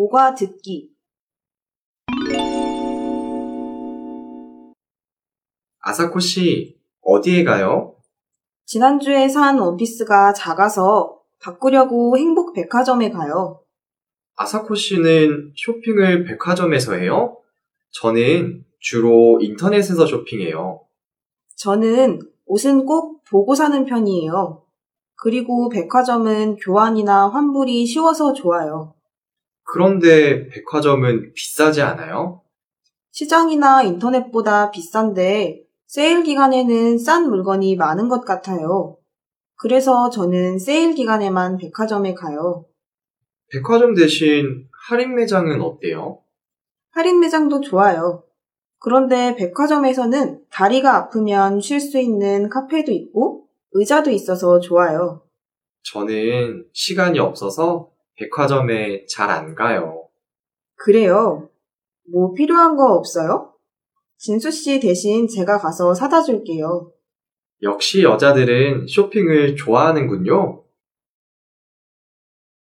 오과 듣기 아사코 씨, 어디에 가요? 지난주에 산 원피스가 작아서 바꾸려고 행복 백화점에 가요. 아사코 씨는 쇼핑을 백화점에서 해요? 저는 주로 인터넷에서 쇼핑해요. 저는 옷은 꼭 보고 사는 편이에요. 그리고 백화점은 교환이나 환불이 쉬워서 좋아요. 그런데 백화점은 비싸지 않아요? 시장이나 인터넷보다 비싼데 세일 기간에는 싼 물건이 많은 것 같아요. 그래서 저는 세일 기간에만 백화점에 가요. 백화점 대신 할인 매장은 어때요? 할인 매장도 좋아요. 그런데 백화점에서는 다리가 아프면 쉴 수 있는 카페도 있고 의자도 있어서 좋아요. 저는 시간이 없어서 백화점에 잘 안 가요. 그래요. 뭐 필요한 거 없어요? 진수 씨 대신 제가 가서 사다 줄게요. 역시 여자들은 쇼핑을 좋아하는군요.